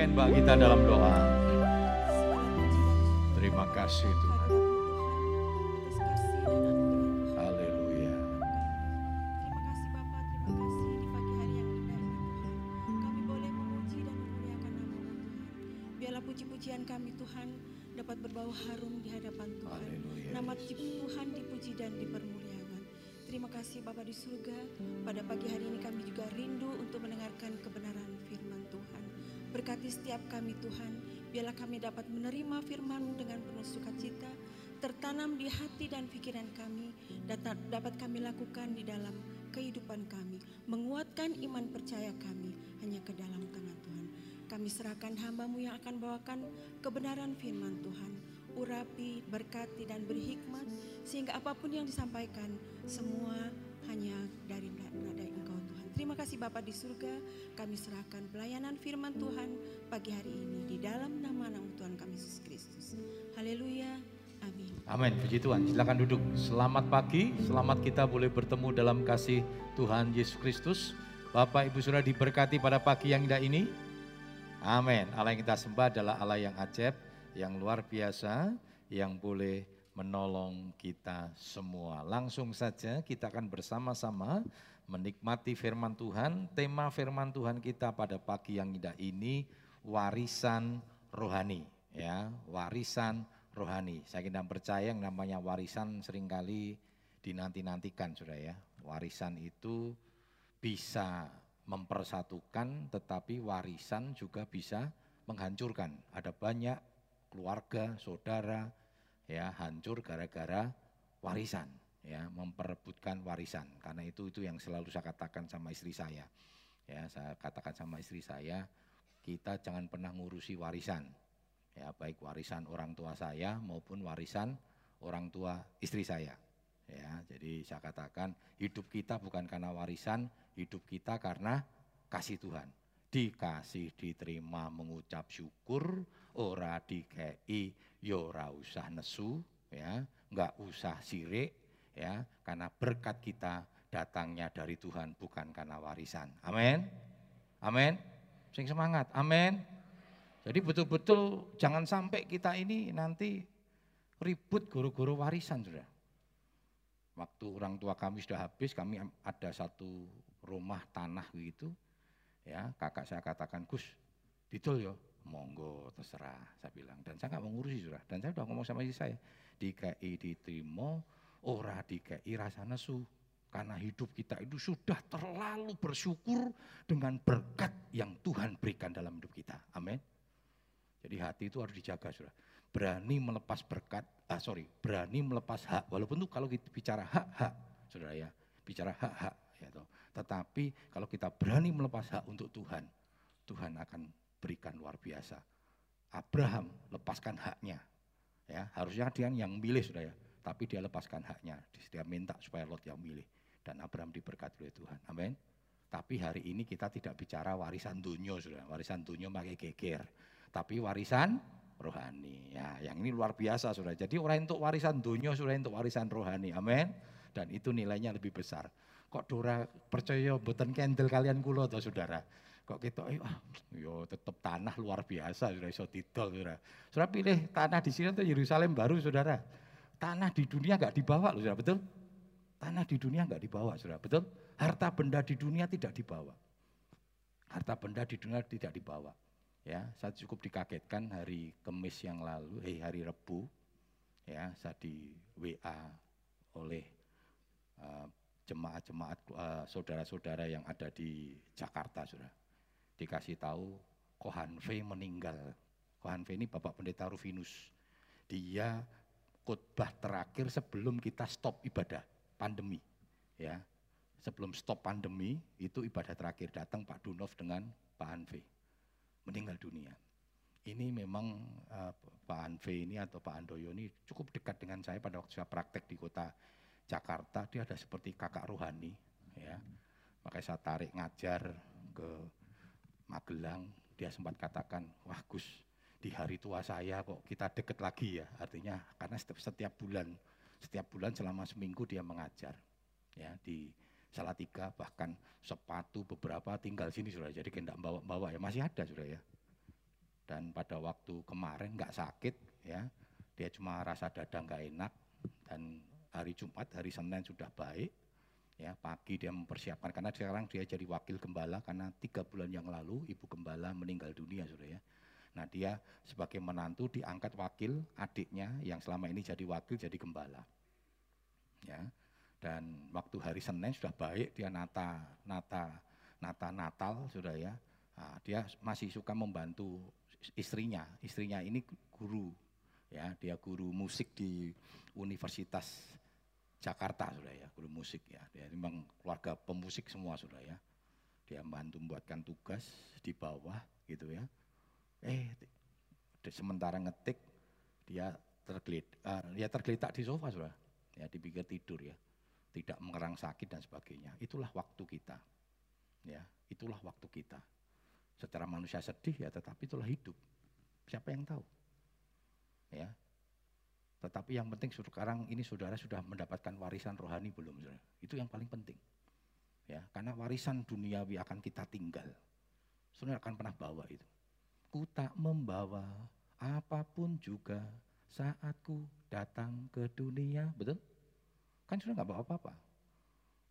Bangkitkan Mbak kita dalam doa. Terima kasih Tuhan. Haleluya. Terima kasih Bapak, terima kasih di pagi hari yang indah ini Tuhan. Kami boleh memuji dan memuliakan nama Tuhan. Biarlah puji-pujian kami Tuhan dapat berbau harum di hadapan Tuhan. Haleluya, Nama. Tuhan dipuji dan dipermuliakan. Terima kasih Bapak di surga. Pada pagi hari ini kami juga rindu untuk mendengarkan kebenaran firman Tuhan. Berkati setiap kami Tuhan. Biarlah kami dapat menerima firman dengan penuh sukacita. Tertanam di hati dan pikiran kami. Dapat, dapat kami lakukan di dalam kehidupan kami. Menguatkan iman percaya kami hanya ke dalam tangan Tuhan. Kami serahkan hambamu yang akan bawakan kebenaran firman Tuhan urapi, berkati dan beri hikmat sehingga apa pun yang disampaikan semua hanya dari Tuhan. Terima kasih Bapak di surga, kami serahkan pelayanan firman Tuhan pagi hari ini di dalam nama nama Tuhan kami Yesus Kristus. Haleluya. Amin. Amin, puji Tuhan. Silakan duduk. Selamat pagi, selamat kita boleh bertemu dalam kasih Tuhan Yesus Kristus. Bapak Ibu sudah diberkati pada pagi yang indah ini. Amin. Allah yang kita sembah adalah Allah yang ajaib, yang luar biasa, yang boleh menolong kita semua. Langsung saja kita akan bersama-sama menikmati firman Tuhan. Tema firman Tuhan kita pada pagi yang indah ini warisan rohani, ya, warisan rohani. Saya kira percaya yang namanya warisan sering kali dinanti-nantikan, sudah ya. Warisan itu bisa mempersatukan, tetapi warisan juga bisa menghancurkan. Ada banyak keluarga, saudara, ya hancur gara-gara warisan, ya memperebutkan warisan. Karena itu itu yang selalu saya katakan sama istri saya. Ya, saya katakan sama istri saya, kita jangan pernah ngurusi warisan. Ya, baik warisan orang tua saya maupun warisan orang tua istri saya. Ya, jadi saya katakan hidup kita bukan karena warisan, hidup kita karena kasih Tuhan. Dikasih diterima mengucap syukur, ora dikei yo ora usah nesu, ya, enggak usah sirik, ya, karena berkat kita datangnya dari Tuhan bukan karena warisan. Amin. Amin. Sing semangat. Amin. Jadi betul-betul jangan sampai kita ini nanti ribut guru-guru warisan sudah. Waktu orang tua kami sudah habis, kami ada satu rumah tanah begitu. Ya, kakak saya katakan, Gus, didol ya, monggo terserah, saya bilang. Dan saya nggak mau ngurusi sudah. Dan saya sudah ngomong sama istri saya, DKI diterima, ora DKI rasa nesu. Karena hidup kita itu sudah terlalu bersyukur dengan berkat yang Tuhan berikan dalam hidup kita. Amin. Jadi hati itu harus dijaga sudah. Berani melepas berkat, ah sorry, berani melepas hak. Walaupun tuh kalau kita bicara hak-hak, saudara ya, bicara hak-hak. Ya toh. Tetapi kalau kita berani melepas hak untuk Tuhan, Tuhan akan berikan luar biasa. Abraham lepaskan haknya. Ya, harusnya dia yang milih sudah ya, tapi dia lepaskan haknya. Dia minta supaya Lot yang milih dan Abraham diberkati oleh Tuhan. Amin. Tapi hari ini kita tidak bicara warisan dunia sudah, warisan dunia pakai geger. Tapi warisan rohani. Ya, yang ini luar biasa sudah. Jadi orang untuk warisan dunia sudah untuk warisan rohani. Amin. Dan itu nilainya lebih besar. Kok Dora percaya boten kendel kalian kulo toh saudara. Kok kita eh, ah, yo tetap tanah luar biasa sudah iso didol saudara. Saudara pilih tanah di sini untuk Yerusalem baru saudara. Tanah di dunia nggak dibawa loh saudara, betul? Tanah di dunia nggak dibawa, saudara. Betul? Harta benda di dunia tidak dibawa. Harta benda di dunia tidak dibawa. Ya, saya cukup dikagetkan hari Kamis yang lalu, eh hari Rebu, ya, saya di WA oleh uh, jemaat-jemaat uh, saudara-saudara yang ada di Jakarta, saudara. Dikasih tahu Kohan V meninggal. Kohan V ini Bapak Pendeta Rufinus. Dia khotbah terakhir sebelum kita stop ibadah pandemi. Ya, sebelum stop pandemi itu ibadah terakhir datang Pak Dunov dengan Pak Hanve meninggal dunia. Ini memang uh, Pak Hanve ini atau Pak Andoyo ini cukup dekat dengan saya pada waktu saya praktek di kota Jakarta. Dia ada seperti kakak rohani, ya. Makanya saya tarik ngajar ke Magelang. Dia sempat katakan, wah Gus, di hari tua saya kok kita deket lagi ya. Artinya karena setiap, setiap bulan, setiap bulan selama seminggu dia mengajar, ya di Salatiga bahkan sepatu beberapa tinggal sini sudah jadi kayak bawa-bawa ya masih ada sudah ya dan pada waktu kemarin nggak sakit ya dia cuma rasa dada nggak enak dan hari Jumat hari Senin sudah baik ya pagi dia mempersiapkan karena sekarang dia jadi wakil gembala karena tiga bulan yang lalu ibu gembala meninggal dunia sudah ya. Nah dia sebagai menantu diangkat wakil adiknya yang selama ini jadi wakil jadi gembala. Ya dan waktu hari Senin sudah baik dia nata nata nata Natal sudah ya. Nah, dia masih suka membantu istrinya. Istrinya ini guru ya dia guru musik di Universitas Jakarta sudah ya, guru musik ya. Dia memang keluarga pemusik semua sudah ya. Dia membantu membuatkan tugas di bawah gitu ya. Eh, sementara ngetik dia tergelit, uh, ya tergeletak di sofa sudah. Ya dipikir tidur ya. Tidak mengerang sakit dan sebagainya. Itulah waktu kita. Ya, itulah waktu kita. Secara manusia sedih ya, tetapi itulah hidup. Siapa yang tahu? Ya, tetapi yang penting sekarang ini saudara sudah mendapatkan warisan rohani belum? Saudara? Itu yang paling penting. Ya, karena warisan duniawi akan kita tinggal. Saudara akan pernah bawa itu. Ku tak membawa apa pun juga saat ku datang ke dunia. Betul? Kan sudah nggak bawa apa-apa.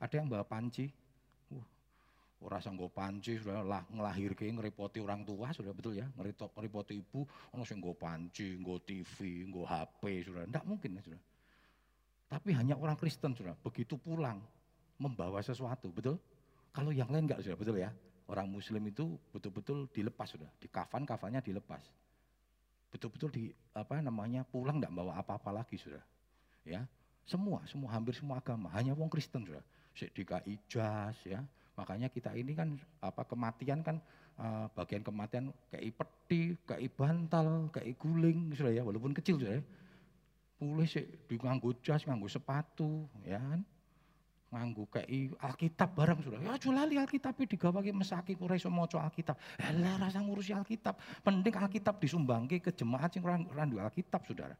Ada yang bawa panci, Ora sanggo panci sudah lah ngelahirke ngeripoti orang tua sudah betul ya ngeritok ngeripoti ibu ono sing nggo panci, nggo TV, nggo HP sudah ndak mungkin ya sudah. Tapi hanya orang Kristen sudah begitu pulang membawa sesuatu betul. Kalau yang lain enggak sudah betul ya. Orang Muslim itu betul-betul dilepas sudah di kafan kafannya dilepas. Betul-betul di apa namanya pulang enggak bawa apa-apa lagi sudah. Ya semua semua hampir semua agama hanya wong Kristen sudah. Sik dikai jas ya Makanya kita ini kan apa kematian kan uh, bagian kematian kayak peti, kayak bantal, kayak guling sudah ya walaupun kecil sudah ya. Pulih sih di nganggo jas, nganggo sepatu, ya kan. Nganggo kayak Alkitab barang sudah. Ya julali Alkitab digawake mesaki ora iso maca Alkitab. Lah rasa ngurusi Alkitab. Penting Alkitab disumbangke ke jemaat sing ora Alkitab, Saudara.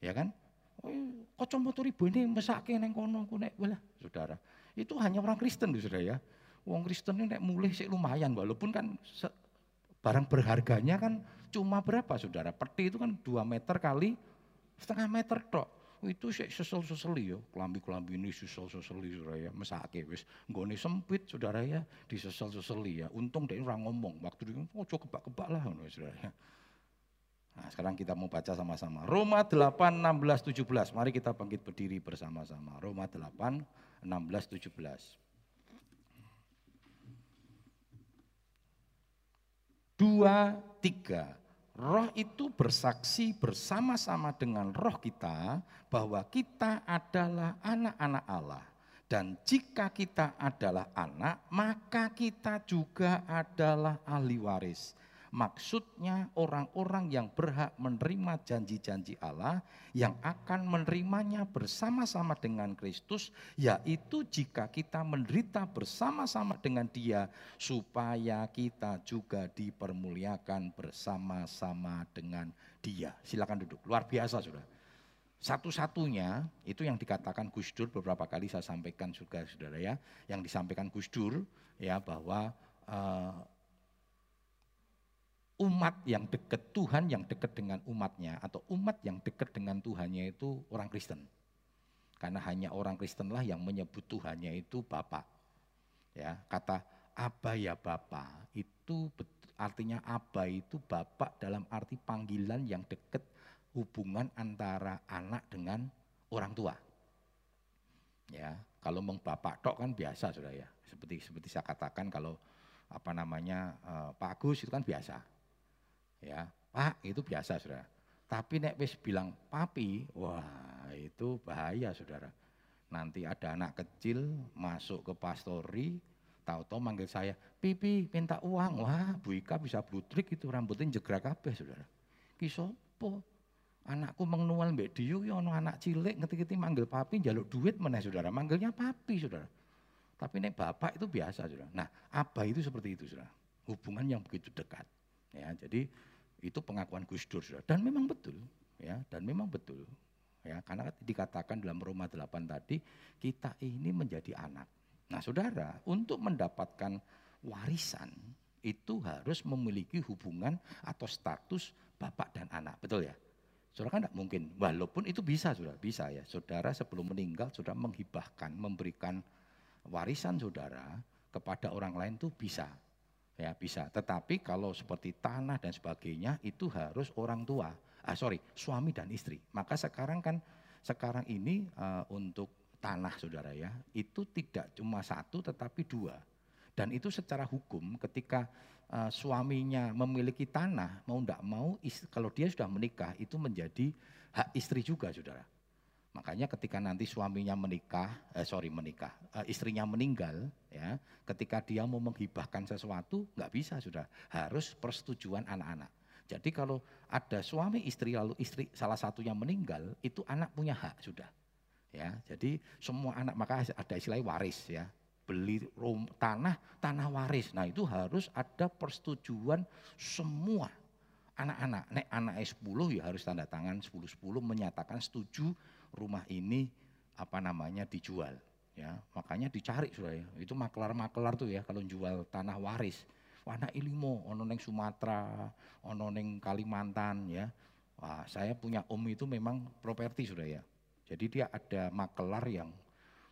Ya kan? Oh, kacamata ribu ini mesake neng kono ku nek Saudara. Itu hanya orang Kristen Saudara ya. Wong Kristen ini mulai sih lumayan walaupun kan barang berharganya kan cuma berapa saudara? Peti itu kan 2 meter kali setengah meter tok. Itu sih sesel-seseli ya, kelambi-kelambi ini sesel-seseli saudara ya, mesake wis nggone sempit saudara ya, disesel-seseli ya. Untung dia orang ngomong, waktu itu oh kebak-kebak lah saudara ya. Nah, sekarang kita mau baca sama-sama. Roma 8, 16, 17. Mari kita bangkit berdiri bersama-sama. Roma 8, 16, 17. Dua, tiga. Roh itu bersaksi bersama-sama dengan roh kita bahwa kita adalah anak-anak Allah. Dan jika kita adalah anak, maka kita juga adalah ahli waris. Maksudnya orang-orang yang berhak menerima janji-janji Allah yang akan menerimanya bersama-sama dengan Kristus yaitu jika kita menderita bersama-sama dengan dia supaya kita juga dipermuliakan bersama-sama dengan dia. Silakan duduk. Luar biasa sudah. Satu-satunya itu yang dikatakan Gus Dur beberapa kali saya sampaikan juga saudara ya, yang disampaikan Gus Dur ya bahwa uh, umat yang dekat, Tuhan yang dekat dengan umatnya, atau umat yang dekat dengan Tuhannya itu orang Kristen. Karena hanya orang Kristen lah yang menyebut Tuhannya itu Bapak. Ya, kata Aba ya Bapak itu artinya Aba itu Bapak dalam arti panggilan yang dekat hubungan antara anak dengan orang tua. Ya, kalau meng bapak tok kan biasa sudah ya. Seperti seperti saya katakan kalau apa namanya eh, Pak Agus itu kan biasa ya Pak itu biasa saudara. Tapi nek wis bilang papi, wah itu bahaya saudara. Nanti ada anak kecil masuk ke pastori, tahu-tahu manggil saya, pipi minta uang, wah Bu Ika bisa blutrik itu rambutnya jegrak kabeh saudara. Kisopo, anakku mengenual mbak Diu, ya anak cilik ngerti-ngerti manggil papi, jaluk duit mana saudara, manggilnya papi saudara. Tapi nek bapak itu biasa saudara. Nah apa itu seperti itu saudara, hubungan yang begitu dekat. Ya, jadi itu pengakuan Gus Dur. Dan memang betul, ya, dan memang betul. Ya, karena dikatakan dalam Roma 8 tadi, kita ini menjadi anak. Nah, Saudara, untuk mendapatkan warisan itu harus memiliki hubungan atau status bapak dan anak, betul ya? Saudara kan tidak mungkin, walaupun itu bisa sudah bisa ya. Saudara sebelum meninggal sudah menghibahkan, memberikan warisan saudara kepada orang lain itu bisa. Ya bisa, tetapi kalau seperti tanah dan sebagainya itu harus orang tua, ah sorry, suami dan istri. Maka sekarang kan, sekarang ini uh, untuk tanah saudara ya, itu tidak cuma satu tetapi dua. Dan itu secara hukum ketika uh, suaminya memiliki tanah, mau tidak mau, kalau dia sudah menikah itu menjadi hak istri juga saudara. Makanya ketika nanti suaminya menikah, eh, sorry menikah, eh, istrinya meninggal, ya, ketika dia mau menghibahkan sesuatu, nggak bisa sudah, harus persetujuan anak-anak. Jadi kalau ada suami istri lalu istri salah satunya meninggal, itu anak punya hak sudah. Ya, jadi semua anak maka ada istilah waris ya, beli rum, tanah, tanah waris. Nah itu harus ada persetujuan semua anak-anak. Nek anak 10 ya harus tanda tangan 10-10 menyatakan setuju rumah ini apa namanya dijual ya. Makanya dicari sudah ya. Itu makelar-makelar tuh ya kalau jual tanah waris. Warna ilmu ono neng Sumatera ono neng Kalimantan ya. Wah, saya punya om itu memang properti sudah ya. Jadi dia ada makelar yang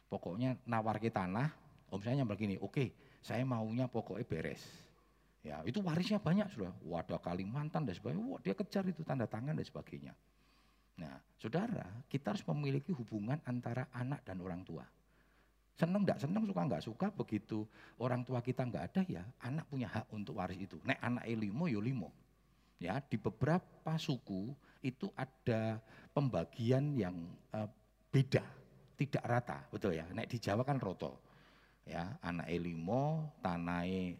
pokoknya nawar ke tanah om saya nyamper gini oke okay, saya maunya pokoknya beres. Ya itu warisnya banyak sudah. Wadah Kalimantan dan sebagainya. Wah dia kejar itu tanda tangan dan sebagainya Nah, saudara, kita harus memiliki hubungan antara anak dan orang tua. Seneng enggak seneng, suka enggak suka, begitu orang tua kita enggak ada ya, anak punya hak untuk waris itu. Nek anak limo, yo limo. Ya, di beberapa suku itu ada pembagian yang uh, beda, tidak rata, betul ya. Nek di Jawa kan roto. Ya, anak limo, tanai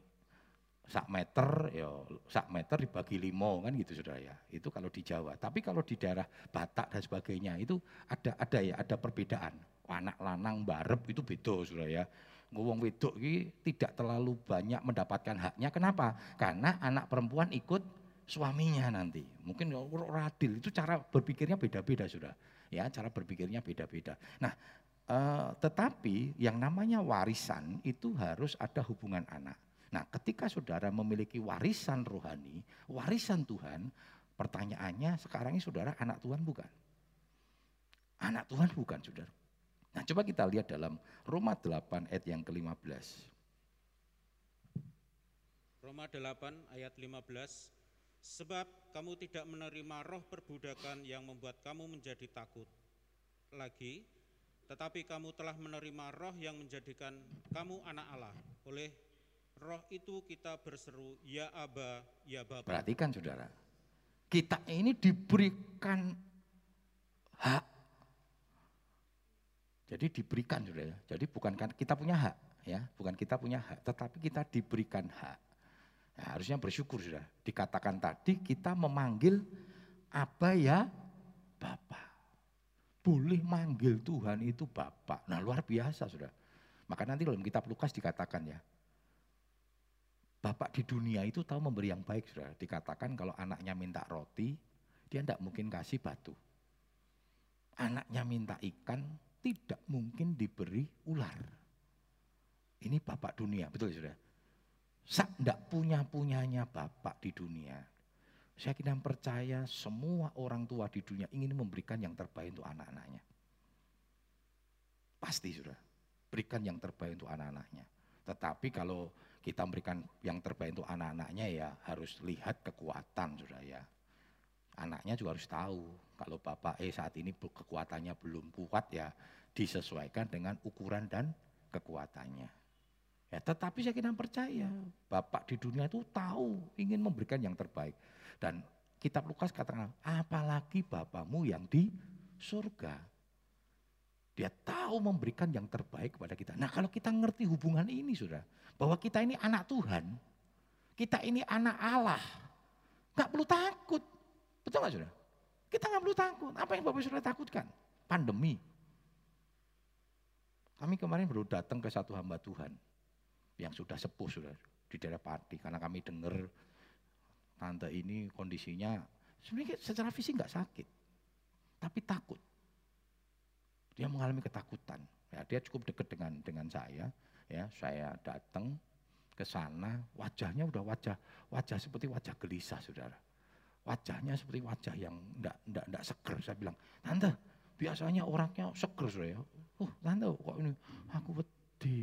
sak meter ya sak meter dibagi limo kan gitu saudara ya. Itu kalau di Jawa. Tapi kalau di daerah Batak dan sebagainya itu ada ada ya ada perbedaan. Anak lanang barep itu beda saudara ya. Ngomong wedok ini tidak terlalu banyak mendapatkan haknya. Kenapa? Karena anak perempuan ikut suaminya nanti. Mungkin radil itu cara berpikirnya beda-beda sudah ya cara berpikirnya beda-beda. Nah eh, tetapi yang namanya warisan itu harus ada hubungan anak Nah, ketika saudara memiliki warisan rohani, warisan Tuhan, pertanyaannya sekarang ini saudara anak Tuhan bukan? Anak Tuhan bukan, saudara. Nah, coba kita lihat dalam Roma 8 ayat yang ke-15. Roma 8 ayat 15, sebab kamu tidak menerima roh perbudakan yang membuat kamu menjadi takut lagi, tetapi kamu telah menerima roh yang menjadikan kamu anak Allah oleh roh itu kita berseru, ya Aba, ya Bapa. Perhatikan saudara, kita ini diberikan hak. Jadi diberikan saudara, jadi bukan kan kita punya hak ya, bukan kita punya hak, tetapi kita diberikan hak. Nah, harusnya bersyukur sudah. Dikatakan tadi kita memanggil apa ya Bapak. Boleh manggil Tuhan itu Bapak. Nah luar biasa sudah. Maka nanti dalam kitab Lukas dikatakan ya, Bapak di dunia itu tahu memberi yang baik, sudah dikatakan kalau anaknya minta roti, dia tidak mungkin kasih batu. Anaknya minta ikan, tidak mungkin diberi ular. Ini bapak dunia, betul sudah. Sak tidak punya-punyanya bapak di dunia. Saya kira percaya semua orang tua di dunia ingin memberikan yang terbaik untuk anak-anaknya. Pasti sudah, berikan yang terbaik untuk anak-anaknya. Tetapi kalau kita memberikan yang terbaik untuk anak-anaknya ya harus lihat kekuatan sudah ya. Anaknya juga harus tahu kalau bapak eh saat ini kekuatannya belum kuat ya disesuaikan dengan ukuran dan kekuatannya. Ya, tetapi saya kira percaya bapak di dunia itu tahu ingin memberikan yang terbaik dan kitab Lukas katakan apalagi bapamu yang di surga dia tahu memberikan yang terbaik kepada kita. Nah kalau kita ngerti hubungan ini sudah, bahwa kita ini anak Tuhan, kita ini anak Allah, nggak perlu takut. Betul nggak sudah? Kita nggak perlu takut. Apa yang Bapak sudah takutkan? Pandemi. Kami kemarin baru datang ke satu hamba Tuhan yang sudah sepuh sudah di daerah Pati karena kami dengar tante ini kondisinya sebenarnya secara fisik nggak sakit, tapi takut. Dia mengalami ketakutan. Ya, dia cukup dekat dengan dengan saya. Ya, saya datang ke sana, wajahnya udah wajah wajah seperti wajah gelisah, Saudara. Wajahnya seperti wajah yang enggak enggak enggak seger. Saya bilang, "Tante, biasanya orangnya seger, Saudara." Oh, tante kok ini aku wedi.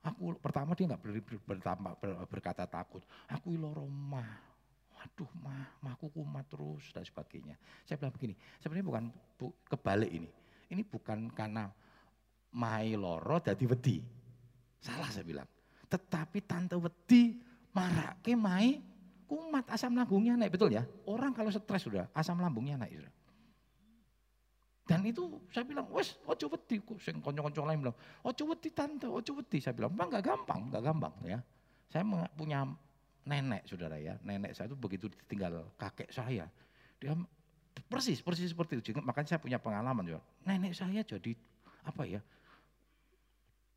Aku pertama dia nggak ber, ber, ber, berkata takut. Aku loro mah. Waduh mah, mahku kumat terus dan sebagainya. Saya bilang begini, sebenarnya bukan bu, kebalik ini. Ini bukan karena mai loro jadi wedi. Salah saya bilang. Tetapi tante wedi marake mai kumat asam lambungnya naik betul ya. Orang kalau stres sudah asam lambungnya naik sudah. Dan itu saya bilang, wes ojo wedi, sing konco-konco lain bilang, ojo wedi tante, ojo wedi. Saya bilang, memang gak gampang, gak gampang ya. Saya punya nenek saudara ya, nenek saya itu begitu ditinggal kakek saya, dia persis, persis seperti itu. Makanya saya punya pengalaman juga. Nenek saya jadi apa ya,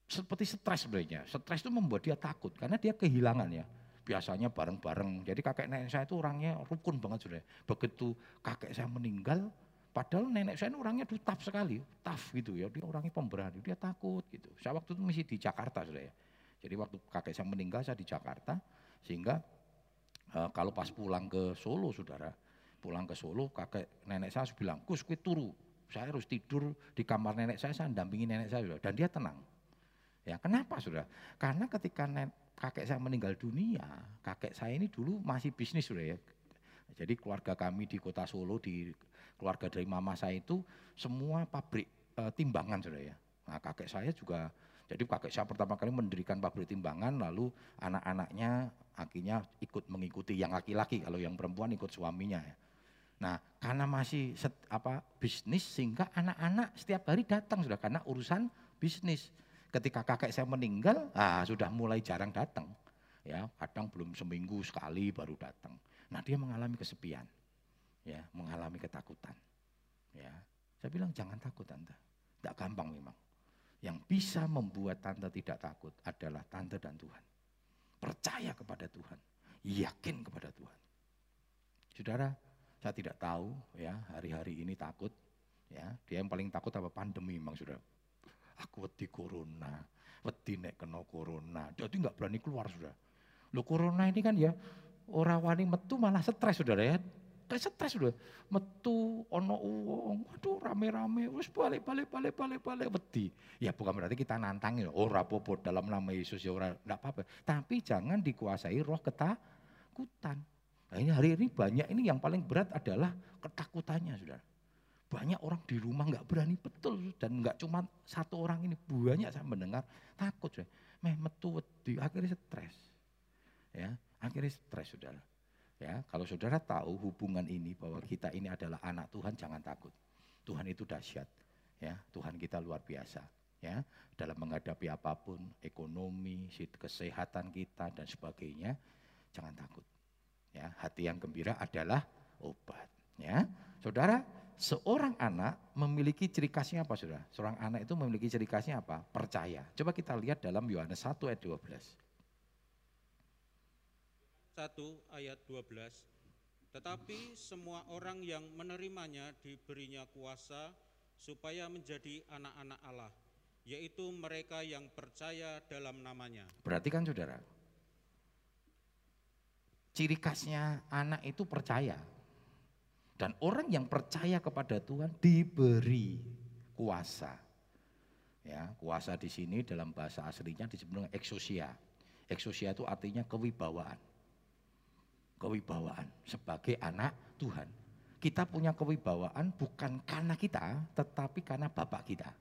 seperti stres sebenarnya. Stres itu membuat dia takut karena dia kehilangan ya. Biasanya bareng-bareng. Jadi kakek nenek saya itu orangnya rukun banget sudah. Begitu kakek saya meninggal, Padahal nenek saya ini orangnya tuh sekali, tough gitu ya. Dia orangnya pemberani, dia takut gitu. Saya waktu itu masih di Jakarta sudah ya. Jadi waktu kakek saya meninggal saya di Jakarta, sehingga uh, kalau pas pulang ke Solo saudara, pulang ke Solo kakek nenek saya harus bilang, Gus kue turu, saya harus tidur di kamar nenek saya, saya dampingi nenek saya sudah. Dan dia tenang. Ya kenapa sudah? Karena ketika nenek, kakek saya meninggal dunia, kakek saya ini dulu masih bisnis sudah ya. Jadi keluarga kami di kota Solo, di keluarga dari mama saya itu semua pabrik e, timbangan sudah ya. Nah kakek saya juga, jadi kakek saya pertama kali mendirikan pabrik timbangan, lalu anak-anaknya akhirnya ikut mengikuti yang laki-laki, kalau yang perempuan ikut suaminya ya. Nah karena masih set, apa bisnis sehingga anak-anak setiap hari datang sudah karena urusan bisnis. Ketika kakek saya meninggal, ah sudah mulai jarang datang. Ya, kadang belum seminggu sekali baru datang. Nah dia mengalami kesepian ya mengalami ketakutan. Ya, saya bilang jangan takut tante, tidak gampang memang. Yang bisa membuat tante tidak takut adalah tante dan Tuhan. Percaya kepada Tuhan, yakin kepada Tuhan. Saudara, saya tidak tahu ya hari-hari ini takut. Ya, dia yang paling takut apa pandemi memang sudah. Aku wedi corona, wedi nek kena corona. Jadi nggak berani keluar sudah. Lo corona ini kan ya orang wani metu malah stres saudara ya kayak stres udah metu ono uang waduh rame-rame wis balik balik balik balik balik wedi ya bukan berarti kita nantangin oh rapopo dalam nama Yesus ya ora enggak apa-apa tapi jangan dikuasai roh ketakutan nah ini hari ini banyak ini yang paling berat adalah ketakutannya sudah banyak orang di rumah nggak berani betul dan nggak cuma satu orang ini banyak saya mendengar takut sudah meh metu wedi akhirnya stres ya akhirnya stres saudara Ya, kalau saudara tahu hubungan ini bahwa kita ini adalah anak Tuhan, jangan takut. Tuhan itu dahsyat. Ya, Tuhan kita luar biasa. Ya, dalam menghadapi apa pun, ekonomi, kesehatan kita dan sebagainya, jangan takut. Ya, hati yang gembira adalah obat. Ya, saudara, seorang anak memiliki ciri khasnya apa, saudara? Seorang anak itu memiliki ciri khasnya apa? Percaya. Coba kita lihat dalam Yohanes 1 ayat 12. 1 ayat 12 Tetapi semua orang yang menerimanya diberinya kuasa supaya menjadi anak-anak Allah yaitu mereka yang percaya dalam namanya. Berarti kan saudara, ciri khasnya anak itu percaya. Dan orang yang percaya kepada Tuhan diberi kuasa. Ya, kuasa di sini dalam bahasa aslinya disebut dengan eksosia. Eksosia itu artinya kewibawaan kewibawaan sebagai anak Tuhan. Kita punya kewibawaan bukan karena kita, tetapi karena Bapak kita.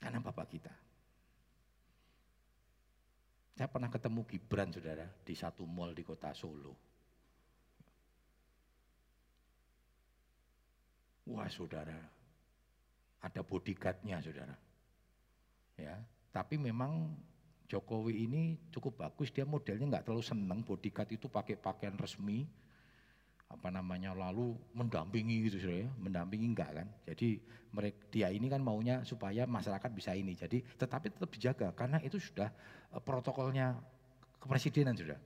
Karena Bapak kita. Saya pernah ketemu Gibran, saudara, di satu mall di kota Solo. Wah, saudara, ada bodyguardnya, saudara. Ya, tapi memang Jokowi ini cukup bagus, dia modelnya nggak terlalu seneng bodyguard itu pakai pakaian resmi, apa namanya lalu mendampingi gitu ya, mendampingi enggak kan. Jadi mereka dia ini kan maunya supaya masyarakat bisa ini. Jadi tetapi tetap dijaga karena itu sudah uh, protokolnya kepresidenan sudah.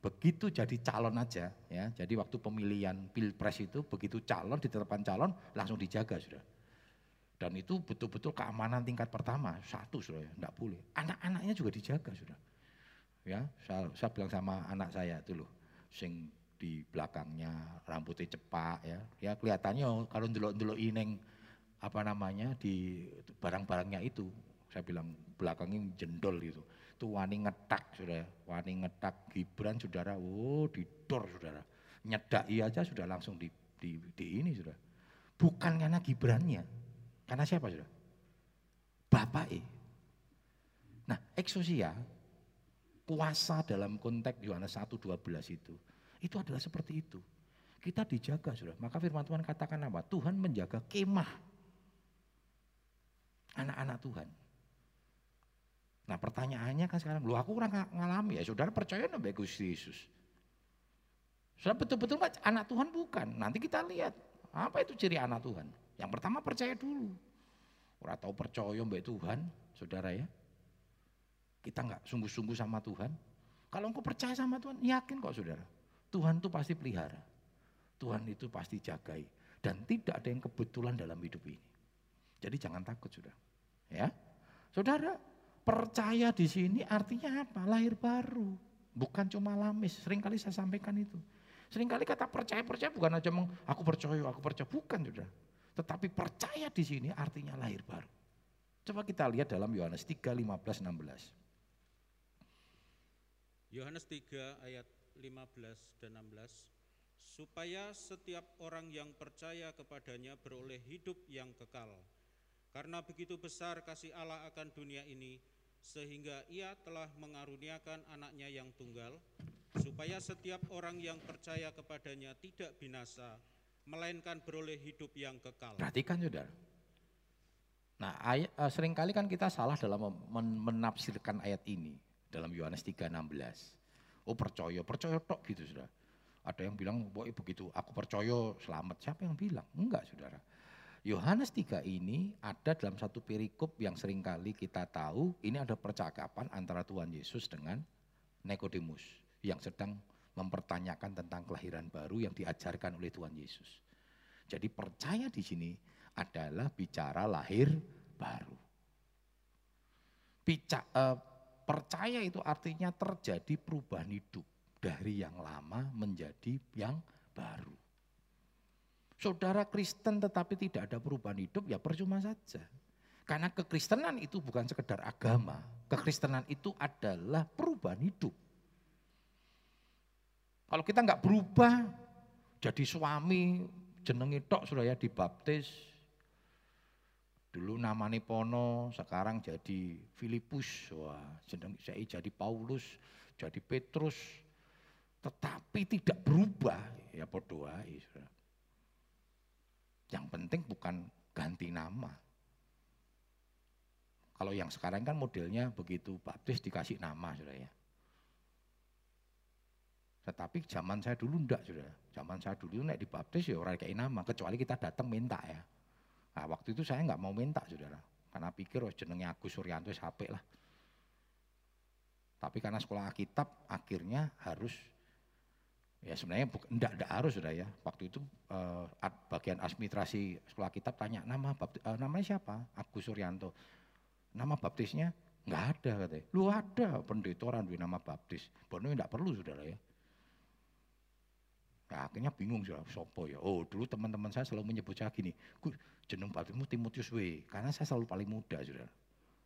Begitu jadi calon aja ya. Jadi waktu pemilihan pilpres itu begitu calon ditetapkan calon langsung dijaga sudah. Dan itu betul-betul keamanan tingkat pertama, satu sudah ya, enggak boleh. Anak-anaknya juga dijaga sudah. Ya, saya, saya bilang sama anak saya itu loh, sing di belakangnya rambutnya cepak ya. Ya kelihatannya kalau ndelok-ndelok ineng apa namanya di barang-barangnya itu, saya bilang belakangnya jendol gitu. Itu wani ngetak sudah, wani ngetak Gibran saudara, oh didor saudara. Nyedaki aja sudah langsung di, di, di ini sudah. Bukan karena Gibrannya, karena siapa sudah? Bapak E. Nah, eksosia, kuasa dalam konteks Yohanes 1.12 itu, itu adalah seperti itu. Kita dijaga sudah. Maka firman Tuhan katakan apa? Tuhan menjaga kemah anak-anak Tuhan. Nah pertanyaannya kan sekarang, lu aku kurang ngalami ya, saudara percaya nabi Gusti Yesus. Saudara betul-betul anak Tuhan bukan, nanti kita lihat apa itu ciri anak Tuhan. Yang pertama percaya dulu. Orang tahu percaya mbak Tuhan, saudara ya. Kita nggak sungguh-sungguh sama Tuhan. Kalau engkau percaya sama Tuhan, yakin kok saudara. Tuhan itu pasti pelihara. Tuhan itu pasti jagai. Dan tidak ada yang kebetulan dalam hidup ini. Jadi jangan takut sudah. Ya, Saudara, Percaya di sini artinya apa? Lahir baru. Bukan cuma lamis. Seringkali saya sampaikan itu. Seringkali kata percaya-percaya bukan aja meng, aku percaya, aku percaya. Bukan sudah. Tetapi percaya di sini artinya lahir baru. Coba kita lihat dalam Yohanes 3, 15, 16. Yohanes 3 ayat 15 dan 16 supaya setiap orang yang percaya kepadanya beroleh hidup yang kekal. Karena begitu besar kasih Allah akan dunia ini sehingga ia telah mengaruniakan anaknya yang tunggal, supaya setiap orang yang percaya kepadanya tidak binasa, melainkan beroleh hidup yang kekal. Perhatikan saudara. Nah ayat, uh, sering kali kan kita salah dalam men menafsirkan ayat ini dalam Yohanes 3:16. Oh percaya, percaya tok gitu saudara. Ada yang bilang, boy begitu, aku percaya selamat. Siapa yang bilang? Enggak saudara. Yohanes 3 ini ada dalam satu perikop yang sering kali kita tahu ini ada percakapan antara Tuhan Yesus dengan Nikodemus yang sedang mempertanyakan tentang kelahiran baru yang diajarkan oleh Tuhan Yesus. Jadi percaya di sini adalah bicara lahir baru. Bica, uh, percaya itu artinya terjadi perubahan hidup dari yang lama menjadi yang baru. Saudara Kristen tetapi tidak ada perubahan hidup ya percuma saja. Karena kekristenan itu bukan sekedar agama. Kekristenan itu adalah perubahan hidup. Kalau kita nggak berubah, jadi suami, jenengi tok sudah ya dibaptis. Dulu namanya Pono, sekarang jadi Filipus. Wah, jeneng saya jadi Paulus, jadi Petrus. Tetapi tidak berubah, ya berdoa. Ya, yang penting bukan ganti nama. Kalau yang sekarang kan modelnya begitu baptis dikasih nama sudah ya. Tetapi zaman saya dulu enggak sudah. Zaman saya dulu naik dibaptis ya orang kayak nama kecuali kita datang minta ya. Nah, waktu itu saya nggak mau minta saudara. Karena pikir oh jenengnya Agus Suryanto HP lah. Tapi karena sekolah kitab akhirnya harus Ya sebenarnya enggak, enggak harus sudah ya. Waktu itu uh, bagian administrasi sekolah kitab tanya nama baptis, uh, namanya siapa? Agus Suryanto. Nama baptisnya enggak ada katanya. Lu ada pendetoran di nama baptis. Bono enggak perlu saudara ya. Nah, akhirnya bingung sudah sopo ya. Oh dulu teman-teman saya selalu menyebut saya gini, jeneng baptismu Timotius W. Karena saya selalu paling muda sudah.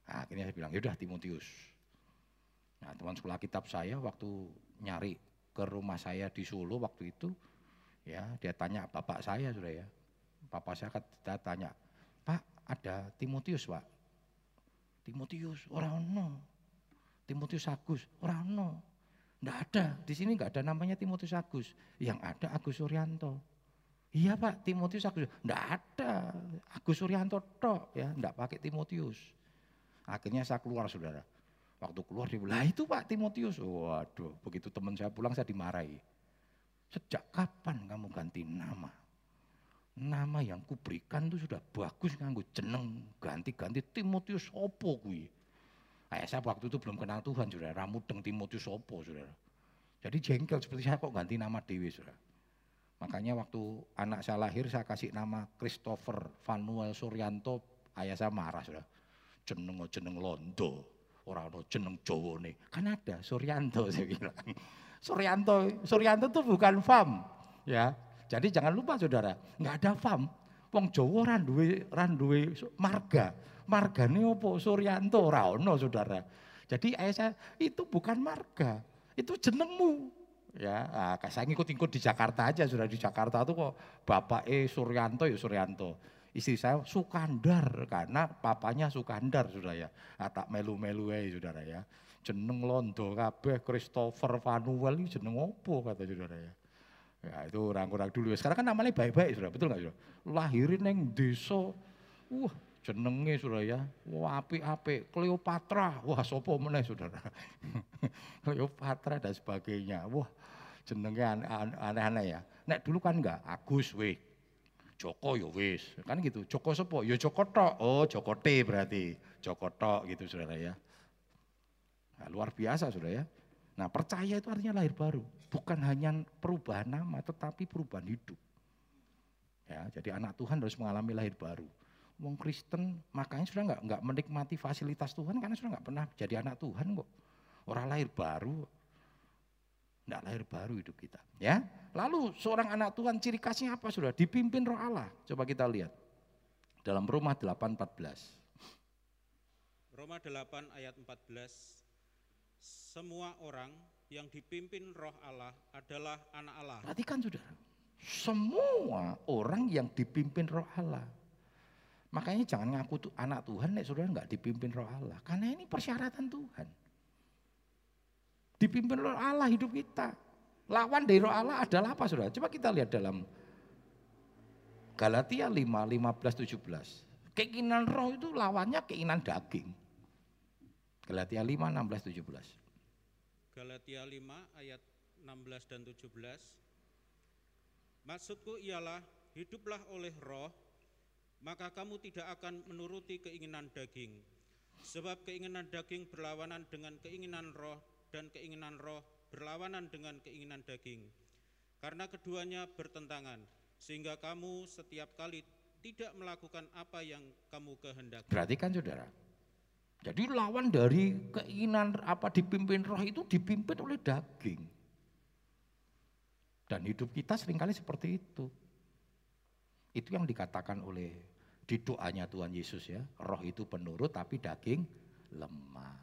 Nah, akhirnya saya bilang, yaudah Timotius. Nah teman sekolah kitab saya waktu nyari ke rumah saya di Solo waktu itu, ya dia tanya bapak saya sudah ya, bapak saya kita tanya, Pak ada Timotius Pak, Timotius orang no, Timotius Agus orang no, nggak ada di sini nggak ada namanya Timotius Agus, yang ada Agus Suryanto. Iya Pak, Timotius Agus, nggak ada Agus Suryanto tok ya, nggak pakai Timotius. Akhirnya saya keluar saudara, Waktu keluar dia bilang, itu Pak Timotius. Waduh, begitu teman saya pulang saya dimarahi. Sejak kapan kamu ganti nama? Nama yang kuberikan itu sudah bagus nganggu jeneng ganti-ganti Timotius opo kui. Ayah saya waktu itu belum kenal Tuhan sudah ramudeng Timotius opo sudah. Jadi jengkel seperti saya kok ganti nama Dewi sudah. Makanya waktu anak saya lahir saya kasih nama Christopher Vanuel Suryanto Ayah saya marah sudah. Jeneng jeneng londo. Orang ono jeneng Jawa nih. Kan ada Suryanto saya bilang. Suryanto, Suryanto itu bukan FAM. Ya, jadi jangan lupa saudara, nggak ada FAM. Wong Jawa randuwe randuwe marga. Margane opo? Suryanto ora ono saudara. Jadi ayah saya itu bukan marga, itu jenengmu. Ya, nah, saya ngikut-ngikut di Jakarta aja sudah di Jakarta tuh kok bapak E Suryanto ya Suryanto. Istri saya Sukandar karena papanya Sukandar sudah ya. Nah, tak melu-melu ya saudara ya. Jeneng Londo kabeh Christopher Vanuel jeneng opo kata saudara ya. Ya itu orang-orang dulu. Sekarang kan namanya baik-baik sudah, betul nggak sudah? Lahirin neng desa, wah jenenge sudah ya, wah api-api, Cleopatra, wah sopo meneh saudara. Cleopatra dan sebagainya, wah jenenge aneh-aneh ya. Nek dulu kan enggak, Agus weh, Joko ya wis, kan gitu. Joko sopo, ya Joko tok, oh Joko T berarti, Joko tok gitu saudara ya. Nah, luar biasa sudah ya. Nah percaya itu artinya lahir baru. Bukan hanya perubahan nama tetapi perubahan hidup. Ya, jadi anak Tuhan harus mengalami lahir baru. Wong Kristen makanya sudah nggak nggak menikmati fasilitas Tuhan karena sudah nggak pernah jadi anak Tuhan kok. Orang lahir baru, nggak lahir baru hidup kita. Ya, lalu seorang anak Tuhan ciri khasnya apa sudah? Dipimpin Roh Allah. Coba kita lihat dalam Roma 8:14. Roma 8 ayat 14 semua orang yang dipimpin roh Allah adalah anak Allah. Perhatikan saudara, semua orang yang dipimpin roh Allah. Makanya jangan ngaku tuh anak Tuhan, nek saudara nggak dipimpin roh Allah. Karena ini persyaratan Tuhan. Dipimpin roh Allah hidup kita. Lawan dari roh Allah adalah apa saudara? Coba kita lihat dalam Galatia 5, 15, 17. Keinginan roh itu lawannya keinginan daging. Galatia 5, 16, 17. Galatia 5 ayat 16 dan 17. Maksudku ialah hiduplah oleh roh, maka kamu tidak akan menuruti keinginan daging. Sebab keinginan daging berlawanan dengan keinginan roh dan keinginan roh berlawanan dengan keinginan daging. Karena keduanya bertentangan, sehingga kamu setiap kali tidak melakukan apa yang kamu kehendaki. Perhatikan saudara, jadi lawan dari keinginan apa dipimpin roh itu dipimpin oleh daging. Dan hidup kita sering kali seperti itu. Itu yang dikatakan oleh di doanya Tuhan Yesus ya. Roh itu penurut tapi daging lemah.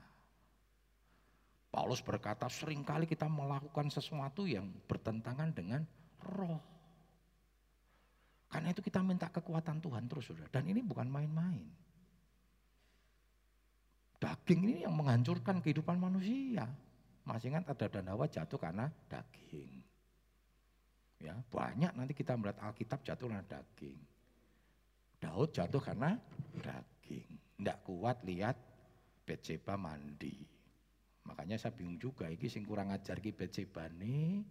Paulus berkata sering kali kita melakukan sesuatu yang bertentangan dengan roh. Karena itu kita minta kekuatan Tuhan terus sudah. Dan ini bukan main-main. Daging ini yang menghancurkan kehidupan manusia. Masih ingat ada dan Hawa jatuh karena daging. Ya, banyak nanti kita melihat Alkitab jatuh karena daging. Daud jatuh karena daging. Tidak kuat lihat Betseba mandi. Makanya saya bingung juga, ini sing kurang ajar ki Betseba nih,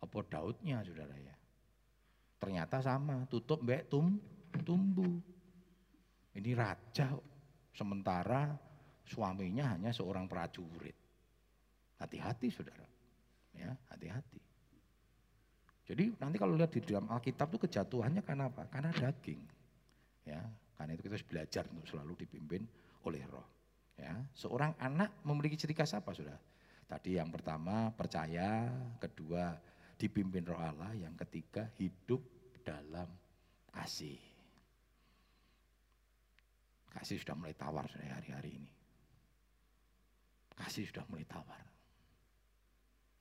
apa Daudnya saudara ya. Ternyata sama, tutup mbak tum, tumbuh. Ini raja, sementara suaminya hanya seorang prajurit. Hati-hati saudara, ya hati-hati. Jadi nanti kalau lihat di dalam Alkitab itu kejatuhannya karena apa? Karena daging. Ya, karena itu kita harus belajar untuk selalu dipimpin oleh roh. Ya, seorang anak memiliki ciri khas apa sudah? Tadi yang pertama percaya, kedua dipimpin roh Allah, yang ketiga hidup dalam kasih. Kasih sudah mulai tawar hari-hari ini. Kasih sudah mulai tawar.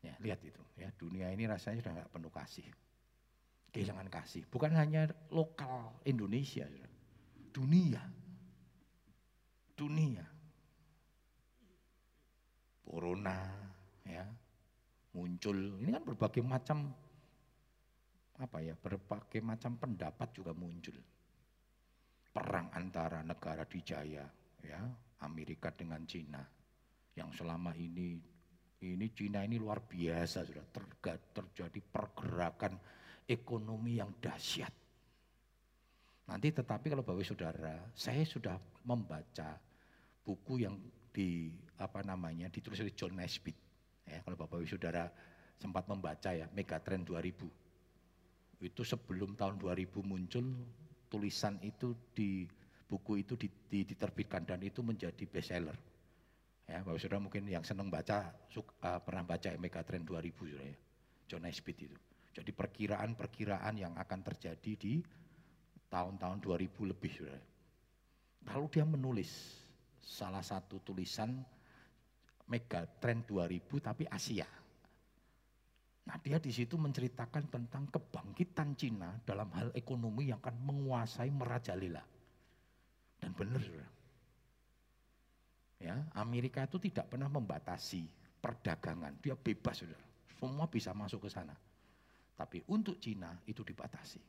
Ya, lihat itu ya, dunia ini rasanya sudah nggak penuh kasih. Kehilangan kasih, bukan hanya lokal Indonesia, dunia. Dunia. Corona ya, muncul. Ini kan berbagai macam apa ya, berbagai macam pendapat juga muncul. Perang antara negara dijaya ya, Amerika dengan Cina yang selama ini ini Cina ini luar biasa sudah terjadi pergerakan ekonomi yang dahsyat. Nanti tetapi kalau Bapak Saudara, saya sudah membaca buku yang di apa namanya ditulis oleh John Nesbitt. Ya, kalau Bapak Saudara sempat membaca ya Megatrend 2000. Itu sebelum tahun 2000 muncul tulisan itu di buku itu diterbitkan dan itu menjadi bestseller. Ya, Bapak Saudara mungkin yang senang baca uh, pernah baca Mega Trend 2000 Saudara ya. John Naisbitt itu. Jadi perkiraan-perkiraan yang akan terjadi di tahun-tahun 2000 lebih Saudara. Lalu dia menulis salah satu tulisan Mega Trend 2000 tapi Asia. Nah dia di situ menceritakan tentang kebangkitan Cina dalam hal ekonomi yang akan menguasai merajalela. Dan benar saudara. Ya, Amerika itu tidak pernah membatasi perdagangan, dia bebas saudara. Semua bisa masuk ke sana. Tapi untuk Cina itu dibatasi.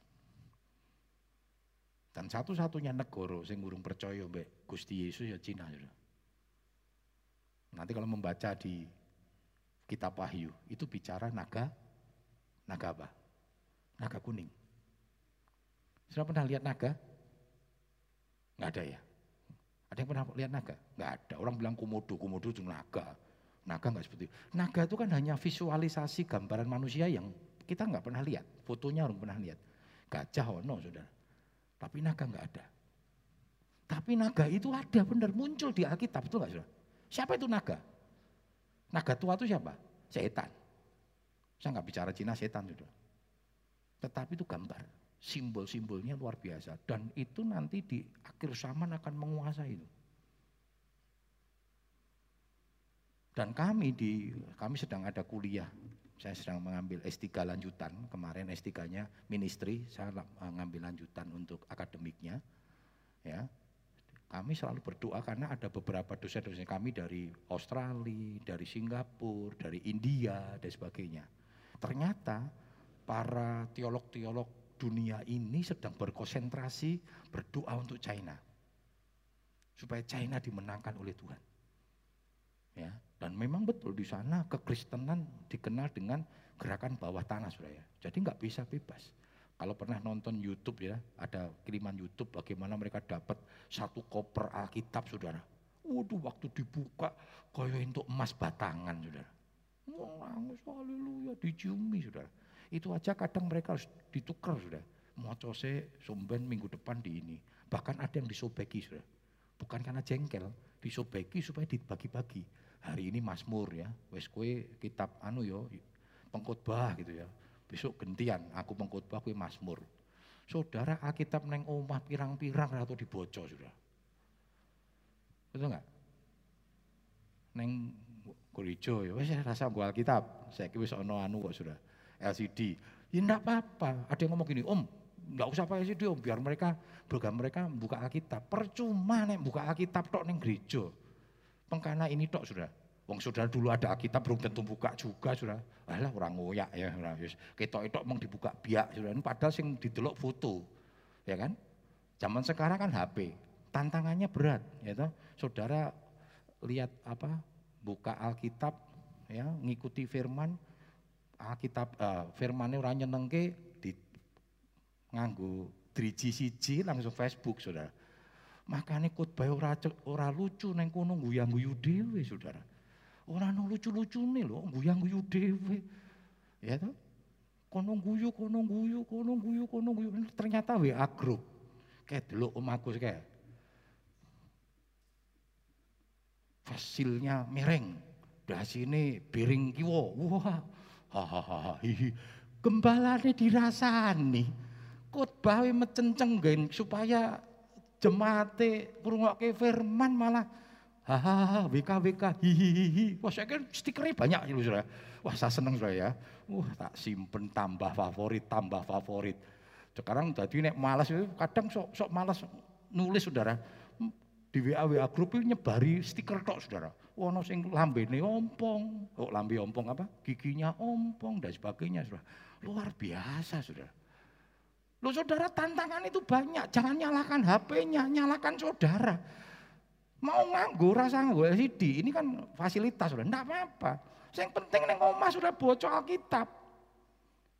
Dan satu-satunya negara yang burung percaya mbak Gusti Yesus ya Cina saudara. Nanti kalau membaca di kitab Wahyu itu bicara naga, naga apa? Naga kuning. Sudah pernah lihat naga? Nggak ada ya? Ada yang pernah lihat naga? Nggak ada. Orang bilang komodo, komodo itu naga. Naga nggak seperti itu. Naga itu kan hanya visualisasi gambaran manusia yang kita nggak pernah lihat. Fotonya orang pernah lihat. Gajah ono saudara. Tapi naga nggak ada. Tapi naga itu ada benar muncul di Alkitab itu nggak saudara? Siapa itu naga? Naga tua itu siapa? Setan. Saya nggak bicara Cina setan sudah. Tetapi itu gambar simbol-simbolnya luar biasa dan itu nanti di akhir zaman akan menguasai itu. Dan kami di kami sedang ada kuliah. Saya sedang mengambil S3 lanjutan. Kemarin S3-nya ministry, saya mengambil lanjutan untuk akademiknya. Ya. Kami selalu berdoa karena ada beberapa dosen-dosen kami dari Australia, dari Singapura, dari India dan sebagainya. Ternyata para teolog-teolog dunia ini sedang berkonsentrasi berdoa untuk China. Supaya China dimenangkan oleh Tuhan. Ya, dan memang betul di sana kekristenan dikenal dengan gerakan bawah tanah saudara ya. Jadi nggak bisa bebas. Kalau pernah nonton YouTube ya, ada kiriman YouTube bagaimana mereka dapat satu koper Alkitab saudara. Waduh waktu dibuka kayak untuk emas batangan saudara. Nangis haleluya diciumi saudara. Itu aja kadang mereka harus ditukar sudah. Mocose sumben minggu depan di ini. Bahkan ada yang disobeki sudah. Bukan karena jengkel, disobeki supaya dibagi-bagi. Hari ini Mazmur ya, wes kue kitab anu yo pengkhotbah gitu ya. Besok gentian aku pengkhotbah kue Mazmur. Saudara Alkitab neng omah pirang-pirang atau diboco sudah. Betul nggak? Neng gereja ya, wes rasa gua Alkitab. Saya kira ono anu kok sudah LCD. Ya enggak apa-apa. Ada yang ngomong gini, Om, enggak usah pakai LCD Om, biar mereka program mereka buka Alkitab. Percuma nih buka Alkitab tok neng gereja. Pengkana ini tok sudah. Wong saudara dulu ada Alkitab belum tentu buka juga sudah. Alah orang ngoyak ya, ketok itu mong dibuka biak sudah. Padahal sing didelok foto. Ya kan? Zaman sekarang kan HP. Tantangannya berat, ya toh. Saudara lihat apa? Buka Alkitab ya, ngikuti firman, Alkitab uh, firmane ora nyenengke di nganggo driji siji langsung Facebook Saudara. Makanya khotbah ora ora lucu neng kono guyang-guyu dhewe Saudara. Ora no lucu-lucune lho, guyang-guyu dhewe. Ya toh? Kono guyu, kono guyu, kono guyu, kono guyu. Ternyata WA grup. Kayak dulu Om Agus kayak. Fasilnya mereng. Dah sini piring kiwo. Wah, hahaha gembalane dirasani. Khotbah menceng gen supaya jemaate ngrungokke firman malah hahaha WK WK hihihi wah saya kan stikernya banyak ya saudara wah saya seneng saudara ya. Wah tak simpen tambah favorit tambah favorit. Sekarang tadi nek malas itu kadang sok sok malas nulis saudara. Di WA WA grup itu nyebari stiker tok saudara ono sing lambene ompong, oh lambe ompong apa? Giginya ompong dan sebagainya, Saudara. Luar biasa, Saudara. Lo saudara tantangan itu banyak, jangan nyalakan HP-nya, nyalakan saudara. Mau nganggur, rasa nganggur LCD, ini kan fasilitas sudah, enggak apa-apa. Yang penting neng omah sudah bocor Alkitab.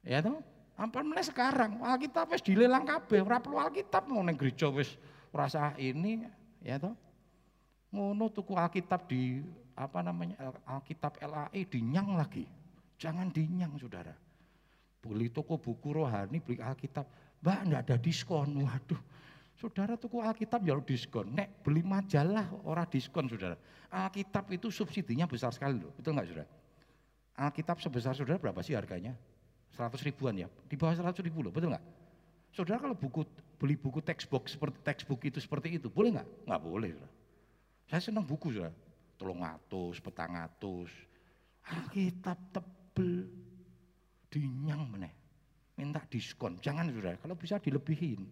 Ya toh? Ampun mulai sekarang, Alkitab wis dilelang kabeh, ora perlu Alkitab mau neng gereja wis rasa ini, ya toh? Ngono tuku Alkitab di apa namanya Alkitab LAE dinyang lagi. Jangan dinyang saudara. Beli toko buku rohani, beli Alkitab, mbak enggak ada diskon. Waduh, Saudara tuku Alkitab ya diskon. Nek beli majalah orang diskon saudara. Alkitab itu subsidinya besar sekali loh. Betul nggak saudara? Alkitab sebesar saudara berapa sih harganya? 100 ribuan ya. Di bawah 100 ribu loh. Betul nggak? Saudara kalau buku beli buku textbook seperti textbook itu seperti itu, boleh nggak? Nggak boleh. Saudara. Saya senang buku saudara. Tolong atus, petang atus. Alkitab tebel. Dinyang meneh. Minta diskon. Jangan saudara. Kalau bisa dilebihin.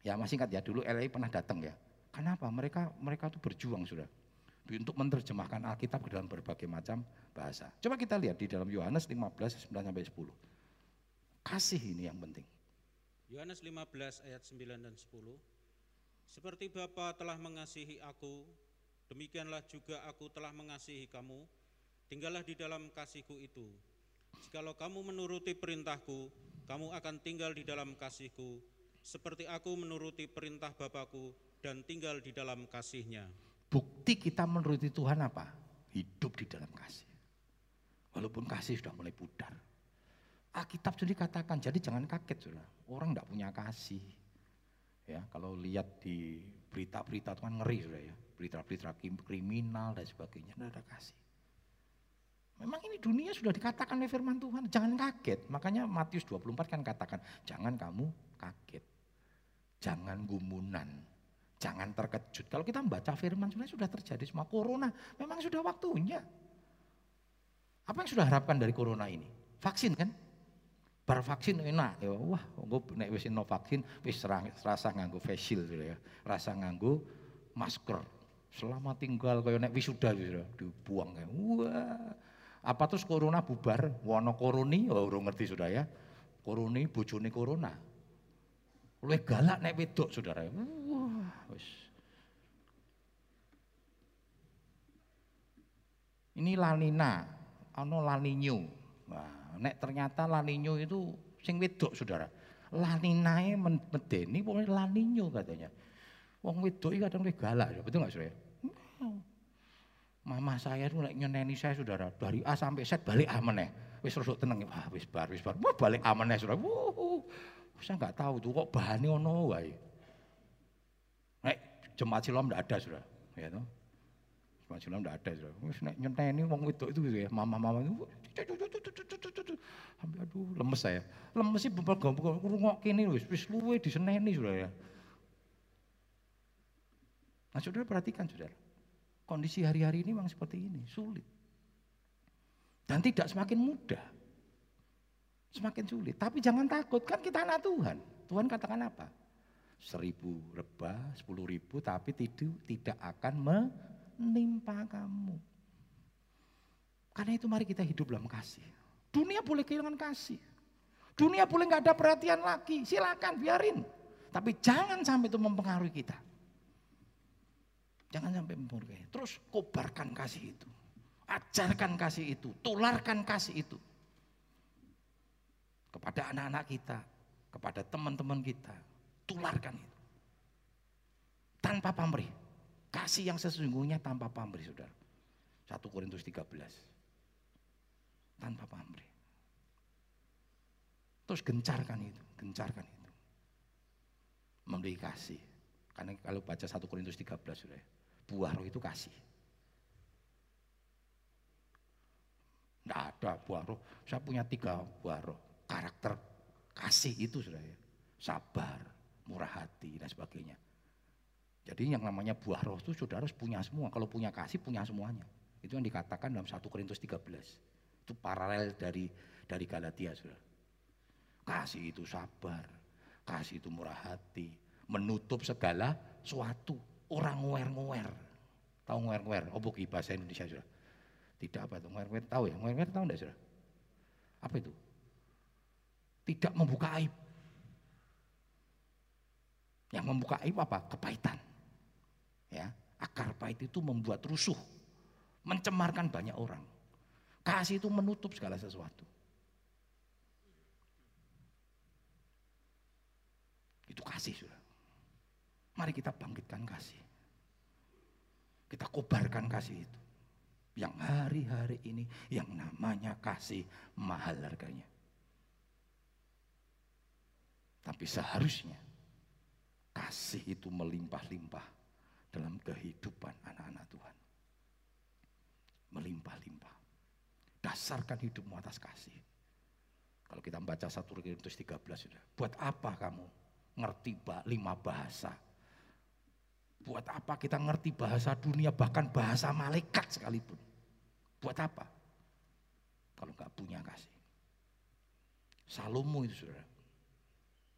Ya masih ingat ya dulu LA pernah datang ya. Kenapa? Mereka mereka tuh berjuang sudah untuk menerjemahkan Alkitab ke dalam berbagai macam bahasa. Coba kita lihat di dalam Yohanes 15 9 sampai 10. Kasih ini yang penting. Yohanes 15 ayat 9 dan 10. Seperti Bapa telah mengasihi aku, demikianlah juga aku telah mengasihi kamu. Tinggallah di dalam kasihku itu. Jikalau kamu menuruti perintahku, kamu akan tinggal di dalam kasihku, seperti aku menuruti perintah Bapakku dan tinggal di dalam kasihnya. Bukti kita menuruti Tuhan apa? Hidup di dalam kasih. Walaupun kasih sudah mulai pudar. Alkitab sendiri katakan, jadi jangan kaget sudah. Orang tidak punya kasih. Ya, kalau lihat di berita-berita itu kan ngeri sudah ya. Berita-berita kriminal dan sebagainya, tidak ada kasih. Memang ini dunia sudah dikatakan oleh firman Tuhan, jangan kaget. Makanya Matius 24 kan katakan, jangan kamu kaget. Jangan gumunan, jangan terkejut. Kalau kita membaca firman sebenarnya sudah terjadi semua corona, memang sudah waktunya. Apa yang sudah harapkan dari corona ini? Vaksin kan? Bar vaksin enak. Ya wah gue nek wis no vaksin wis rasa nganggo face shield gitu ya. Rasa nganggo masker. Selama tinggal kaya nek wisuda gitu dibuang ya. Wah. Apa terus corona bubar? Wono koroni oh urung ngerti sudah ya. Koroni bojone corona. Luwih galak nek wedok saudara. Wah wis. Ini lanina ano laninyo nah nek ternyata laninyo itu sing wedok saudara. Laninae medeni pokoknya laninyo katanya. Wong wedok iki kadang galak, ya, betul nggak saudara? Mama saya itu nek nyeneni saya saudara dari A sampai Z balik A meneh. Wis rusuk tenang, wah wis bar wis bar. Wah balik A meneh saudara. Wuh, saya nggak tahu tuh kok bahannya ono wae. Nek jemaat silam ndak ada saudara, ya toh. Jemaat silam ndak ada. Wis nek nyenteni wong wedok itu gitu ya, mama-mama itu Sampai aduh lemes saya. Lemes sih bebal gampang rungok kini wis wis luwe diseneni sudah ya. Nah saudara perhatikan saudara. Kondisi hari-hari ini memang seperti ini, sulit. Dan tidak semakin mudah. Semakin sulit. Tapi jangan takut, kan kita anak Tuhan. Tuhan katakan apa? Seribu rebah, sepuluh ribu, tapi tidak, tidak akan menimpa kamu. Karena itu mari kita hidup dalam kasih. Dunia boleh kehilangan kasih. Dunia boleh nggak ada perhatian lagi, silakan biarin. Tapi jangan sampai itu mempengaruhi kita. Jangan sampai mempengaruhi. Terus kobarkan kasih itu. Ajarkan kasih itu, tularkan kasih itu. Kepada anak-anak kita, kepada teman-teman kita. Tularkan itu. Tanpa pamrih. Kasih yang sesungguhnya tanpa pamrih, saudara. 1 Korintus 13 tanpa pamrih. Terus gencarkan itu, gencarkan itu. Memberi kasih. Karena kalau baca 1 Korintus 13 sudah ya, buah roh itu kasih. Tidak ada buah roh. Saya punya tiga buah roh. Karakter kasih itu sudah ya. Sabar, murah hati dan sebagainya. Jadi yang namanya buah roh itu saudara harus punya semua. Kalau punya kasih punya semuanya. Itu yang dikatakan dalam 1 Korintus 13. Itu paralel dari dari Galatia, Saudara. Kasih itu sabar, kasih itu murah hati, menutup segala suatu. Orang nguer-nguer. Tahu nguer-nguer? Oh bukan bahasa Indonesia, Saudara. Tidak apa itu, nguer-nguer tahu ya? Nguer-nguer tahu enggak, Saudara? Apa itu? Tidak membuka aib. Yang membuka aib apa? Kepahitan. Ya, akar pahit itu membuat rusuh, mencemarkan banyak orang. Kasih itu menutup segala sesuatu. Itu kasih sudah. Mari kita bangkitkan kasih. Kita kobarkan kasih itu. Yang hari-hari ini yang namanya kasih mahal harganya. Tapi seharusnya kasih itu melimpah-limpah dalam kehidupan anak-anak Tuhan. Melimpah-limpah. Dasarkan hidupmu atas kasih. Kalau kita membaca 1 Korintus 13 sudah. Buat apa kamu ngerti lima bahasa? Buat apa kita ngerti bahasa dunia bahkan bahasa malaikat sekalipun? Buat apa? Kalau nggak punya kasih. Salomo itu saudara.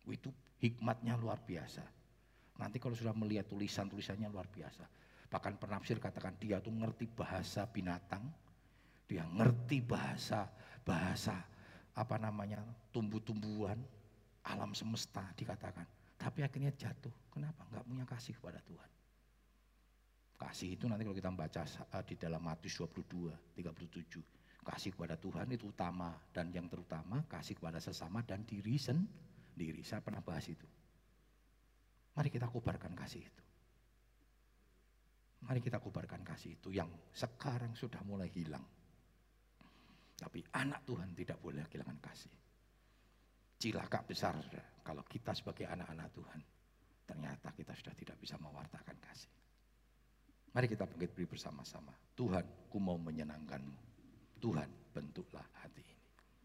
Itu hikmatnya luar biasa. Nanti kalau sudah melihat tulisan-tulisannya luar biasa. Bahkan penafsir katakan dia tuh ngerti bahasa binatang, dia ngerti bahasa bahasa apa namanya tumbuh-tumbuhan, alam semesta dikatakan. Tapi akhirnya jatuh. Kenapa? Enggak punya kasih kepada Tuhan. Kasih itu nanti kalau kita membaca eh, di dalam Matius 22, 37. Kasih kepada Tuhan itu utama dan yang terutama kasih kepada sesama dan diri sendiri. Saya pernah bahas itu. Mari kita kubarkan kasih itu. Mari kita kubarkan kasih itu yang sekarang sudah mulai hilang. Tapi anak Tuhan tidak boleh kehilangan kasih. Cilaka besar kalau kita sebagai anak-anak Tuhan. Ternyata kita sudah tidak bisa mewartakan kasih. Mari kita bangkit beri bersama-sama. Tuhan, ku mau menyenangkanmu. Tuhan, bentuklah hati.